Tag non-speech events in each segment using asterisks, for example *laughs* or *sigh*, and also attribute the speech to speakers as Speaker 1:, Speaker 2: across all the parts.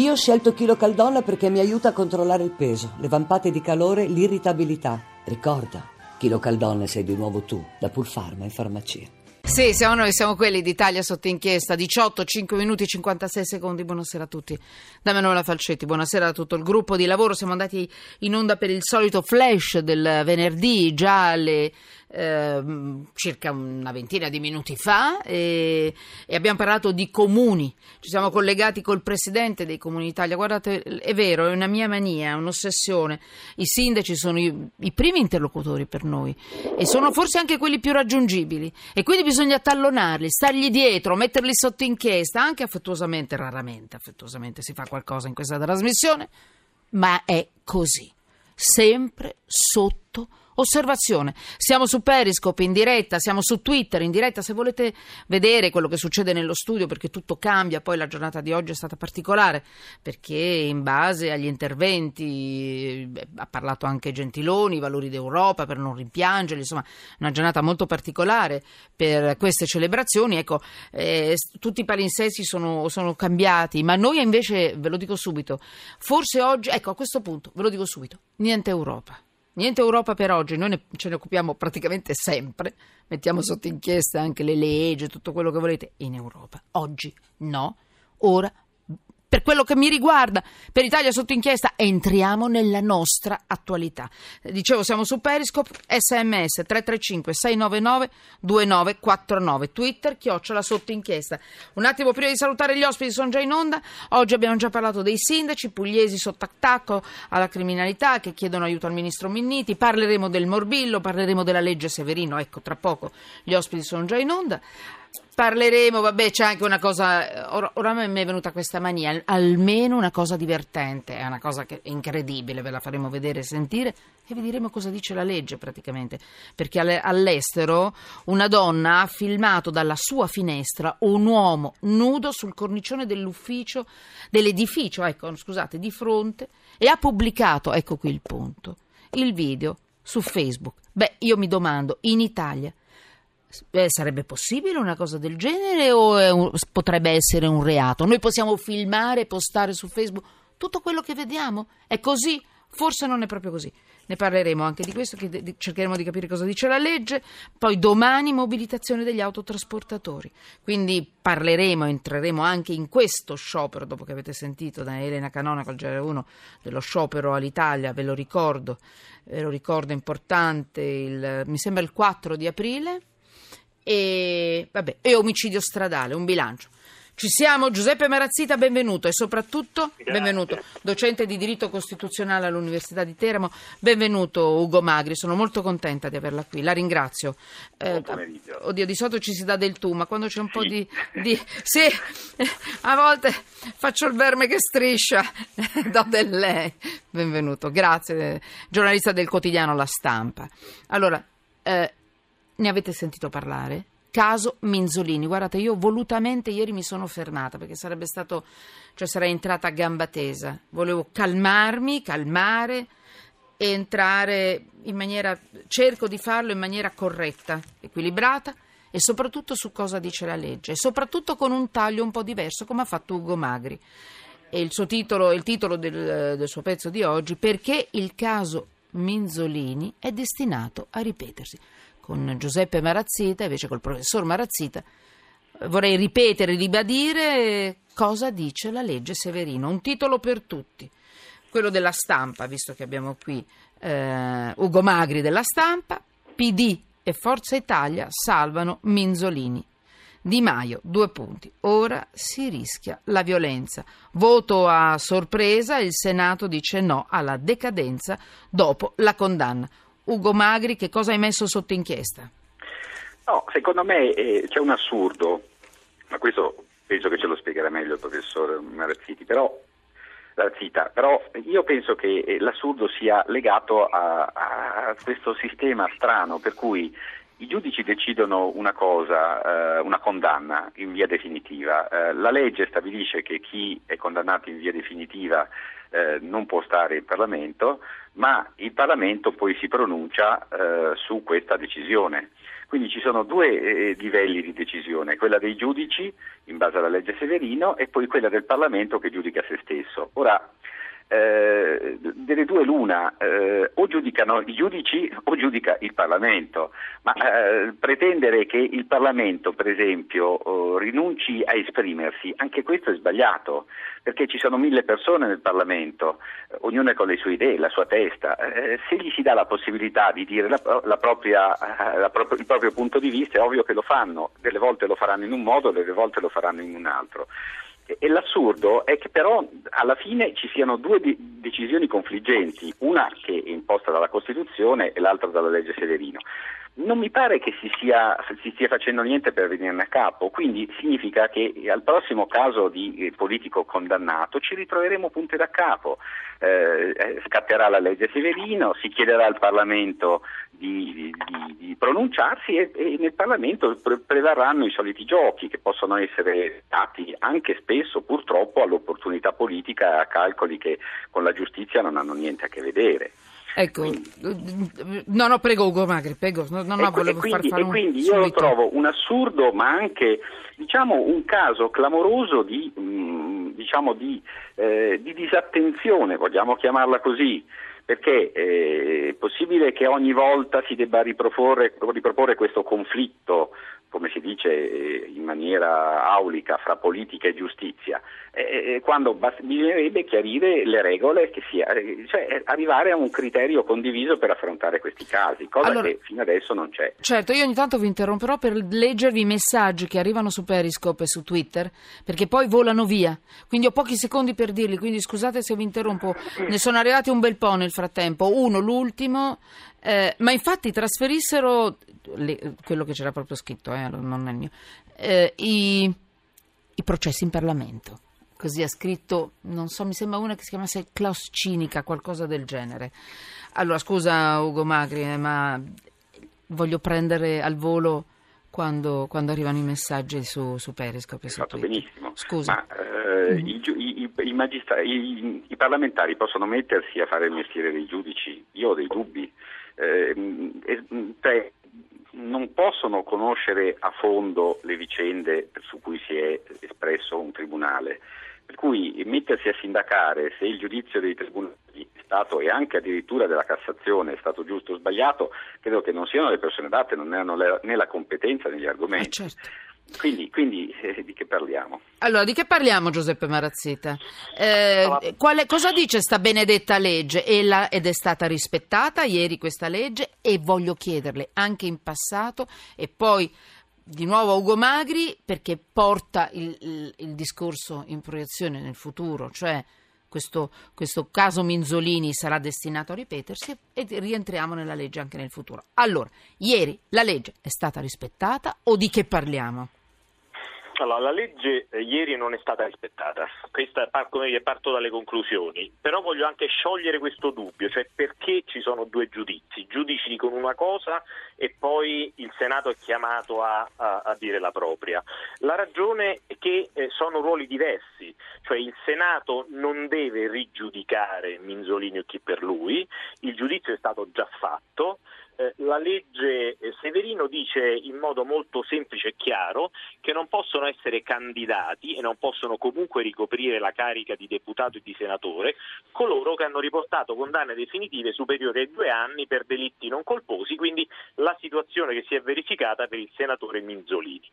Speaker 1: Io ho scelto Chilo Caldonna perché mi aiuta a controllare il peso, le vampate di calore, l'irritabilità. Ricorda, Chilo Caldonna sei di nuovo tu, da Pulfarma in farmacia.
Speaker 2: Sì, siamo noi, siamo quelli d'Italia sotto inchiesta, 18, 5 minuti e 56 secondi. Buonasera a tutti. Da Manuela Falcetti, buonasera a tutto il gruppo di lavoro. Siamo andati in onda per il solito flash del venerdì, già alle eh, circa una ventina di minuti fa e, e, abbiamo parlato di comuni. Ci siamo collegati col presidente dei comuni d'Italia. Guardate, è vero, è una mia mania, è un'ossessione. I sindaci sono i, i primi interlocutori per noi e sono forse anche quelli più raggiungibili e quindi bisogna tallonarli, stargli dietro, metterli sotto inchiesta, anche affettuosamente, raramente affettuosamente si fa qualcosa in questa trasmissione, ma è così, sempre sotto Osservazione, siamo su Periscope in diretta, siamo su Twitter in diretta, se volete vedere quello che succede nello studio perché tutto cambia, poi la giornata di oggi è stata particolare perché in base agli interventi ha parlato anche Gentiloni, i valori d'Europa per non rimpiangerli, insomma una giornata molto particolare per queste celebrazioni, ecco eh, tutti i palinsesti sono, sono cambiati, ma noi invece, ve lo dico subito, forse oggi, ecco a questo punto, ve lo dico subito, niente Europa. Niente Europa per oggi, noi ne, ce ne occupiamo praticamente sempre, mettiamo sotto inchiesta anche le leggi, tutto quello che volete in Europa. Oggi no, ora per quello che mi riguarda, per Italia sotto inchiesta, entriamo nella nostra attualità. Dicevo, siamo su Periscope, sms 335 699 2949, Twitter, chiocciola sotto inchiesta. Un attimo prima di salutare gli ospiti, sono già in onda. Oggi abbiamo già parlato dei sindaci pugliesi sotto attacco alla criminalità che chiedono aiuto al ministro Minniti. Parleremo del morbillo, parleremo della legge Severino. Ecco, tra poco gli ospiti sono già in onda. Parleremo, vabbè, c'è anche una cosa. Or- oramai mi è venuta questa mania, almeno una cosa divertente, è una cosa che è incredibile, ve la faremo vedere e sentire e vi diremo cosa dice la legge praticamente. Perché all'estero una donna ha filmato dalla sua finestra un uomo nudo sul cornicione dell'ufficio, dell'edificio, ecco, scusate, di fronte e ha pubblicato, ecco qui il punto, il video su Facebook. Beh, io mi domando, in Italia eh, sarebbe possibile una cosa del genere o un, potrebbe essere un reato? Noi possiamo filmare postare su Facebook tutto quello che vediamo? È così? Forse non è proprio così. Ne parleremo anche di questo, che cercheremo di capire cosa dice la legge. Poi domani mobilitazione degli autotrasportatori. Quindi parleremo, entreremo anche in questo sciopero, dopo che avete sentito da Elena Canona col GR1 dello sciopero all'Italia, ve lo ricordo, ve lo ricordo importante, il, mi sembra il 4 di aprile e, vabbè, e omicidio stradale, un bilancio. Ci siamo, Giuseppe Marazzita, benvenuto e soprattutto Grazie. benvenuto, docente di diritto costituzionale all'Università di Teramo, benvenuto Ugo Magri, sono molto contenta di averla qui, la ringrazio.
Speaker 3: Eh,
Speaker 2: oddio, di solito ci si dà del tu, ma quando c'è un sì. po' di, *laughs* di... Sì, a volte faccio il verme che striscia, *laughs* do del lei. Benvenuto, grazie, giornalista del quotidiano La Stampa. Allora, eh, ne avete sentito parlare? Caso Minzolini. Guardate, io volutamente ieri mi sono fermata perché sarebbe stato, cioè sarei entrata a gamba tesa. Volevo calmarmi, calmare e entrare in maniera, cerco di farlo in maniera corretta, equilibrata e soprattutto su cosa dice la legge e soprattutto con un taglio un po' diverso come ha fatto Ugo Magri. E il suo titolo, il titolo del, del suo pezzo di oggi, perché il caso Minzolini è destinato a ripetersi con Giuseppe Marazzita, invece col professor Marazzita, vorrei ripetere, ribadire cosa dice la legge Severino, un titolo per tutti, quello della stampa, visto che abbiamo qui eh, Ugo Magri della stampa, PD e Forza Italia salvano Minzolini. Di Maio, due punti. Ora si rischia la violenza. Voto a sorpresa, il Senato dice no alla decadenza dopo la condanna. Ugo Magri, che cosa hai messo sotto inchiesta?
Speaker 3: No, secondo me eh, c'è un assurdo, ma questo penso che ce lo spiegherà meglio il professor Marazziti, però, Razzita, però io penso che eh, l'assurdo sia legato a, a questo sistema strano per cui i giudici decidono una cosa, eh, una condanna in via definitiva. Eh, la legge stabilisce che chi è condannato in via definitiva eh, non può stare in Parlamento, ma il Parlamento poi si pronuncia eh, su questa decisione. Quindi ci sono due eh, livelli di decisione, quella dei giudici in base alla legge Severino e poi quella del Parlamento che giudica se stesso. Ora, eh, delle due l'una, eh, o giudicano i giudici o giudica il Parlamento, ma eh, pretendere che il Parlamento, per esempio, oh, rinunci a esprimersi, anche questo è sbagliato, perché ci sono mille persone nel Parlamento, eh, ognuna con le sue idee, la sua testa, eh, se gli si dà la possibilità di dire la, la propria, la propria, il proprio punto di vista è ovvio che lo fanno, delle volte lo faranno in un modo, delle volte lo faranno in un altro. E l'assurdo è che però alla fine ci siano due di- decisioni confliggenti, una che è imposta dalla Costituzione e l'altra dalla legge Severino. Non mi pare che si, sia, si stia facendo niente per venirne a capo, quindi significa che al prossimo caso di eh, politico condannato ci ritroveremo punte da capo. Eh, eh, scatterà la legge Severino, si chiederà al Parlamento di, di, di pronunciarsi e, e, nel Parlamento pre- prevarranno i soliti giochi che possono essere dati anche spesso purtroppo all'opportunità politica a calcoli che con la giustizia non hanno niente a che vedere.
Speaker 2: Ecco, no, no, prego Ugo Magri, prego, no, no,
Speaker 3: e,
Speaker 2: volevo
Speaker 3: quindi,
Speaker 2: far fare
Speaker 3: e
Speaker 2: un
Speaker 3: quindi io lo trovo un assurdo, ma anche diciamo, un caso clamoroso di, mh, diciamo, di, eh, di disattenzione, vogliamo chiamarla così, perché eh, è possibile che ogni volta si debba riproporre, riproporre questo conflitto come si dice eh, in maniera aulica, fra politica e giustizia, eh, quando bast- bisognerebbe chiarire le regole, sia, eh, cioè arrivare a un criterio condiviso per affrontare questi casi, cosa allora, che fino adesso non c'è.
Speaker 2: Certo, io ogni tanto vi interromperò per leggervi i messaggi che arrivano su Periscope e su Twitter, perché poi volano via, quindi ho pochi secondi per dirli, quindi scusate se vi interrompo, ne sono arrivati un bel po' nel frattempo, uno, l'ultimo, eh, ma infatti trasferissero le, quello che c'era proprio scritto, eh, non è il mio, eh, i, i, processi in Parlamento. Così ha scritto, non so, mi sembra una che si chiamasse Klaus Cinica, qualcosa del genere. Allora, scusa Ugo Magri, eh, ma voglio prendere al volo quando, quando arrivano i messaggi su, su Periscope. Hai
Speaker 3: fatto benissimo.
Speaker 2: Scusa.
Speaker 3: Ma, eh, mm. i, i, i, magistra- i, parlamentari possono mettersi a fare il mestiere dei giudici? Io ho dei dubbi. Eh, cioè, non possono conoscere a fondo le vicende su cui si è espresso un tribunale. Per cui mettersi a sindacare se il giudizio dei tribunali è stato e anche addirittura della Cassazione è stato giusto o sbagliato, credo che non siano le persone date, non hanno né la competenza né gli argomenti.
Speaker 2: Eh certo.
Speaker 3: Quindi, quindi *laughs* eh, di che parliamo?
Speaker 2: Allora, di che parliamo Giuseppe Marazzita? Eh, quale, cosa dice sta benedetta legge? La, ed è stata rispettata ieri questa legge e voglio chiederle anche in passato e poi di nuovo a Ugo Magri perché porta il, il, il discorso in proiezione nel futuro, cioè questo, questo, caso Minzolini sarà destinato a ripetersi e rientriamo nella legge anche nel futuro. Allora, ieri la legge è stata rispettata o di che parliamo?
Speaker 4: Allora, la legge eh, ieri non è stata rispettata, Questa, parto dalle conclusioni, però voglio anche sciogliere questo dubbio, cioè perché ci sono due giudizi, i giudici dicono una cosa e poi il Senato è chiamato a, a, a dire la propria. La ragione è che eh, sono ruoli diversi, cioè il Senato non deve rigiudicare Minzolini o chi per lui, il giudizio è stato già fatto, la legge eh, Severino dice in modo molto semplice e chiaro che non possono essere candidati e non possono comunque ricoprire la carica di deputato e di senatore coloro che hanno riportato condanne definitive superiori ai due anni per delitti non colposi, quindi la situazione che si è verificata per il senatore Minzolini.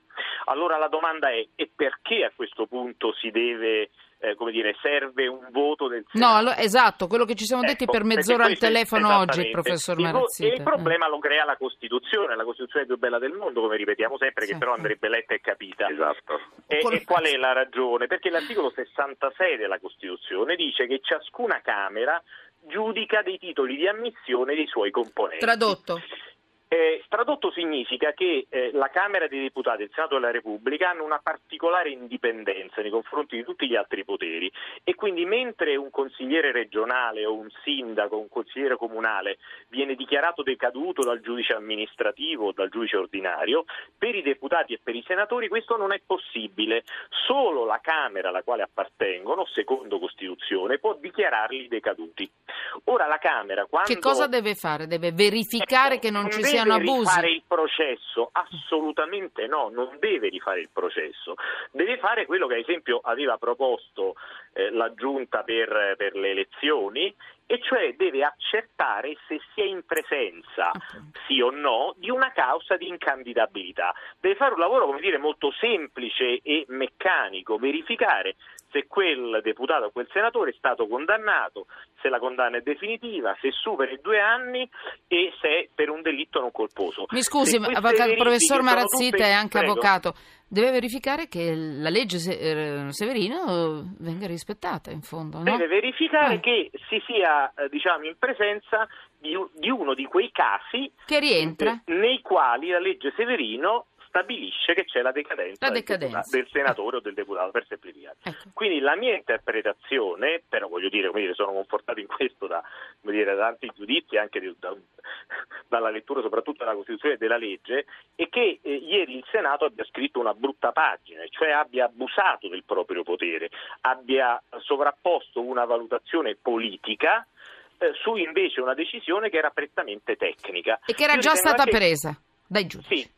Speaker 4: Allora la domanda è e perché a questo punto si deve eh, come dire, serve un voto del Senato.
Speaker 2: No, esatto, quello che ci siamo detti ecco, per mezz'ora al telefono oggi, il professor Marazzita.
Speaker 4: Il, il problema lo crea la Costituzione, la Costituzione più bella del mondo, come ripetiamo sempre, sì. che però andrebbe letta e capita.
Speaker 3: Esatto.
Speaker 4: E, e qual è la ragione? Perché l'articolo 66 della Costituzione dice che ciascuna Camera giudica dei titoli di ammissione dei suoi componenti.
Speaker 2: Tradotto.
Speaker 4: Eh, tradotto significa che eh, la Camera dei Deputati e il Senato della Repubblica hanno una particolare indipendenza nei confronti di tutti gli altri poteri e quindi mentre un consigliere regionale o un sindaco, un consigliere comunale viene dichiarato decaduto dal giudice amministrativo o dal giudice ordinario, per i deputati e per i senatori questo non è possibile. Solo la Camera alla quale appartengono, secondo Costituzione, può dichiararli decaduti. Ora la Camera quando...
Speaker 2: Che cosa deve fare? Deve verificare
Speaker 4: Eh,
Speaker 2: che non, ci
Speaker 4: deve
Speaker 2: siano abusi?
Speaker 4: rifare il processo? Assolutamente no, non deve rifare il processo. Deve fare quello che ad esempio aveva proposto eh, la Giunta per, per le elezioni e cioè deve accertare se si è in presenza,
Speaker 2: Appunto.
Speaker 4: sì o no, di una causa di incandidabilità. Deve fare un lavoro, come dire, molto semplice e meccanico, verificare se quel deputato o quel senatore è stato condannato, se la condanna è definitiva, se supera i due anni e se è per un delitto non colposo.
Speaker 2: Mi scusi, avvocato- professor Marazzita è anche
Speaker 4: Prego.
Speaker 2: avvocato. Deve verificare che la legge eh, Severino venga rispettata, in fondo, no?
Speaker 4: Deve verificare
Speaker 2: Eh.
Speaker 4: che si sia eh, diciamo, in presenza di, uno di quei casi
Speaker 2: Che rientra?
Speaker 4: nei quali la legge Severino stabilisce che c'è la decadenza,
Speaker 2: La
Speaker 4: del
Speaker 2: decadenza.
Speaker 4: deputato- del, senatore o del deputato per semplificare.
Speaker 2: Ecco.
Speaker 4: Quindi la mia interpretazione, però voglio dire, come dire, sono confortato in questo da, come dire, da tanti giudizi, anche di- da- dalla lettura soprattutto della Costituzione e della legge, è che eh, ieri il Senato abbia scritto una brutta pagina, cioè abbia abusato del proprio potere, abbia sovrapposto una valutazione politica eh, su invece una decisione che era prettamente tecnica.
Speaker 2: E che era
Speaker 4: Io
Speaker 2: già stata
Speaker 4: anche-
Speaker 2: presa dai giudici.
Speaker 4: Sì.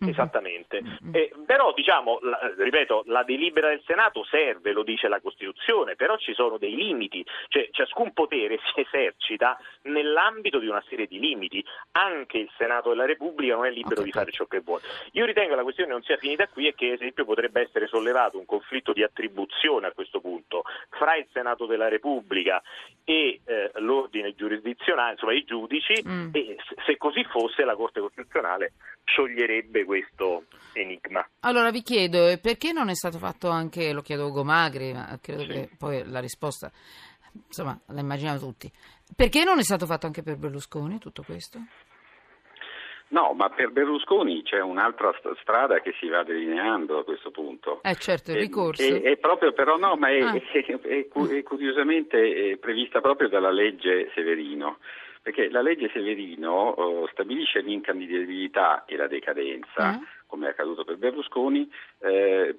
Speaker 2: Mhm.
Speaker 4: Esattamente,
Speaker 2: Mhm.
Speaker 4: Eh, però diciamo, la- ripeto, la delibera del Senato serve, lo dice la Costituzione, però ci sono dei limiti, cioè ciascun potere *laughs* si esercita nell'ambito di una serie di limiti, anche il Senato della Repubblica non è libero
Speaker 2: Ho
Speaker 4: di fare ciò che vuole. Io ritengo che la questione non sia finita qui e che ad esempio potrebbe essere sollevato un conflitto di attribuzione a questo punto fra il Senato della Repubblica e eh, l'ordine giurisdizionale, insomma i giudici,
Speaker 2: Mm.
Speaker 4: e se così fosse la Corte Costituzionale scioglierebbe questo enigma.
Speaker 2: Allora vi chiedo, eh, perché non è stato fatto anche, lo chiedo a Ugo Magri, ma credo
Speaker 4: Sì.
Speaker 2: che poi la risposta, insomma, la immaginiamo tutti. Perché non è stato fatto anche per Berlusconi tutto questo?
Speaker 3: No, ma per Berlusconi c'è un'altra st- strada che si va delineando a questo punto.
Speaker 2: Eh certo, il ricorso.
Speaker 3: È, è proprio però no, ma è,
Speaker 2: Ah. *laughs*
Speaker 3: è- è è curiosamente eh, prevista proprio dalla legge Severino. Perché la legge Severino oh, stabilisce l'incandidabilità e la decadenza,
Speaker 2: Ah.
Speaker 3: come è accaduto per Berlusconi, eh,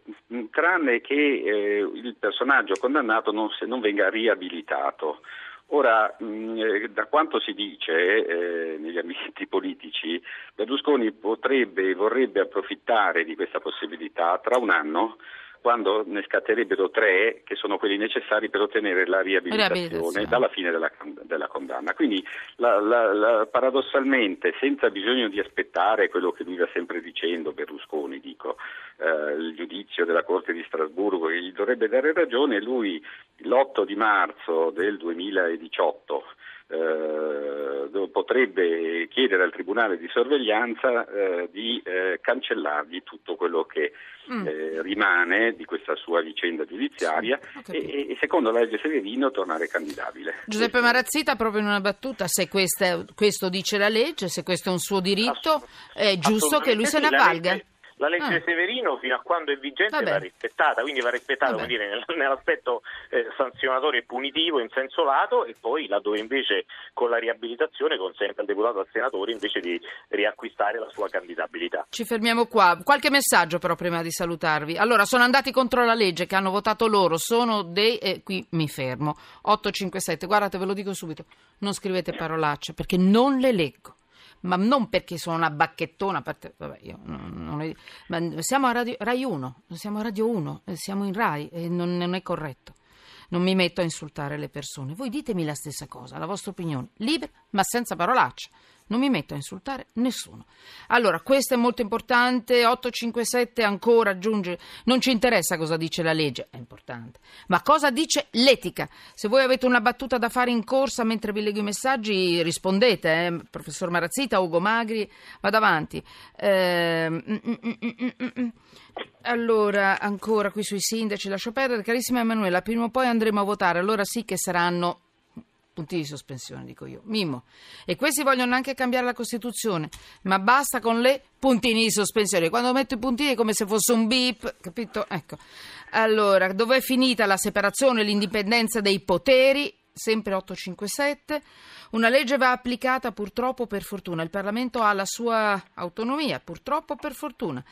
Speaker 3: tranne che eh, il personaggio condannato non, se- non venga riabilitato. Ora, mh, eh, da quanto si dice eh, negli ambienti *laughs* politici, Berlusconi potrebbe e vorrebbe approfittare di questa possibilità tra un anno, quando ne scatterebbero tre, che sono quelli necessari per ottenere la riabilitazione,
Speaker 2: Riabilitazione.
Speaker 3: dalla fine della, della condanna. Quindi, la- la- la- paradossalmente, senza bisogno di aspettare quello che lui va sempre dicendo, Berlusconi, dico, eh, il giudizio della Corte di Strasburgo che gli dovrebbe dare ragione, lui l'8 di marzo del 2018 eh, potrebbe chiedere al Tribunale di sorveglianza eh, di eh, cancellargli tutto quello che
Speaker 2: Mm.
Speaker 3: eh, rimane di questa sua vicenda giudiziaria
Speaker 2: Sì,
Speaker 3: e, e- secondo la legge Severino tornare candidabile.
Speaker 2: Giuseppe
Speaker 3: Questo-
Speaker 2: Marazzita, proprio in una battuta, se questa- questo dice la legge, se questo è un suo diritto,
Speaker 4: Assolut-
Speaker 2: è giusto che lui se ne avvalga.
Speaker 4: La legge,
Speaker 2: Ah.
Speaker 4: Severino fino a quando è vigente
Speaker 2: Vabbè.
Speaker 4: va rispettata, quindi va rispettata dire, nel- *laughs* nell'aspetto eh, sanzionatorio e punitivo in senso lato e poi laddove invece con la riabilitazione consente al deputato e al senatore invece di riacquistare la sua candidabilità.
Speaker 2: Ci fermiamo qua. Qualche messaggio però prima di salutarvi. Allora, sono andati contro la legge che hanno votato loro, sono dei... eh, qui mi fermo. 857, guardate, ve lo dico subito, non scrivete parolacce perché non le leggo. Ma non perché sono una bacchettona, parte, vabbè, io non, non è- ma siamo a Radio, Rai 1, siamo a Radio 1, eh, siamo in Rai e non, non è corretto. Non mi metto a insultare le persone. Voi ditemi la stessa cosa, la vostra opinione, libera ma senza parolacce. Non mi metto a insultare nessuno. Allora, questo è molto importante. 857 ancora aggiunge. Non ci interessa cosa dice la legge, è importante. Ma cosa dice l'etica? Se voi avete una battuta da fare in corsa mentre vi leggo i messaggi, rispondete. eh. Professor Marazzita, Ugo Magri, vado avanti. Ehm, mm, mm, mm. Allora, ancora qui sui sindaci, lascio perdere. Carissima Emanuela, prima o poi andremo a votare. Allora sì che saranno punti di sospensione, dico io. Mimmo. E questi vogliono anche cambiare la Costituzione, ma basta con le puntini di sospensione. Quando metto i puntini è come se fosse un beep, capito? Ecco. Allora, dov'è finita la separazione e l'indipendenza dei poteri? Sempre 857. Una legge va applicata purtroppo per fortuna. Il Parlamento ha la sua autonomia, purtroppo per fortuna.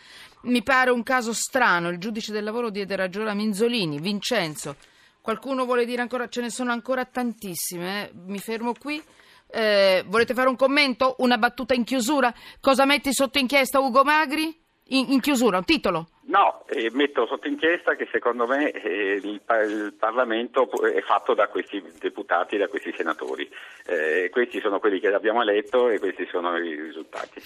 Speaker 2: Mi pare un caso strano. Il giudice del lavoro diede ragione a Minzolini. Vincenzo. Qualcuno vuole dire ancora? Ce ne sono ancora tantissime. eh. Mi fermo qui. Eh, volete fare un commento? Una battuta in chiusura? Cosa metti sotto inchiesta Ugo Magri? In, in chiusura, un titolo?
Speaker 3: No, eh, metto sotto inchiesta che secondo me eh, il, il Parlamento è fatto da questi deputati e da questi senatori. Eh, questi sono quelli che abbiamo eletto e questi sono i risultati.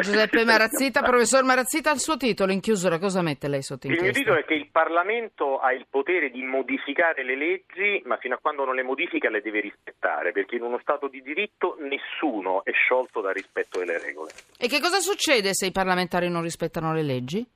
Speaker 2: Giuseppe *laughs* Marazzita, professor Marazzita, il suo titolo in chiusura, cosa mette lei sotto
Speaker 4: Il mio
Speaker 2: inchiesta?
Speaker 4: titolo è che il Parlamento ha il potere di modificare le leggi, ma fino a quando non le modifica le deve rispettare, perché in uno Stato di diritto nessuno è sciolto dal rispetto delle regole.
Speaker 2: E che cosa succede se i parlamentari non rispettano le leggi?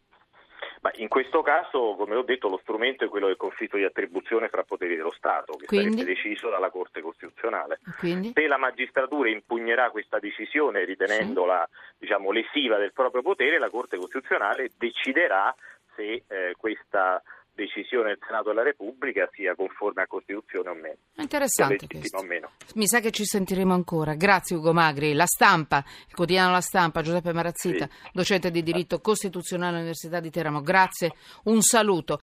Speaker 4: Ma in questo caso, come ho detto, lo strumento è quello del conflitto di attribuzione fra poteri dello Stato, che
Speaker 2: Quindi?
Speaker 4: sarebbe deciso dalla Corte Costituzionale.
Speaker 2: Quindi?
Speaker 4: Se la magistratura impugnerà questa decisione ritenendola diciamo, lesiva del proprio potere, la Corte Costituzionale deciderà se eh, questa decisione del Senato della Repubblica sia conforme a Costituzione o meno.
Speaker 2: Interessante
Speaker 4: o meno.
Speaker 2: Mi sa che ci sentiremo ancora. Grazie Ugo Magri. La stampa, il quotidiano La Stampa, Giuseppe Marazzita, docente di diritto costituzionale all'Università di Teramo. Grazie, un saluto.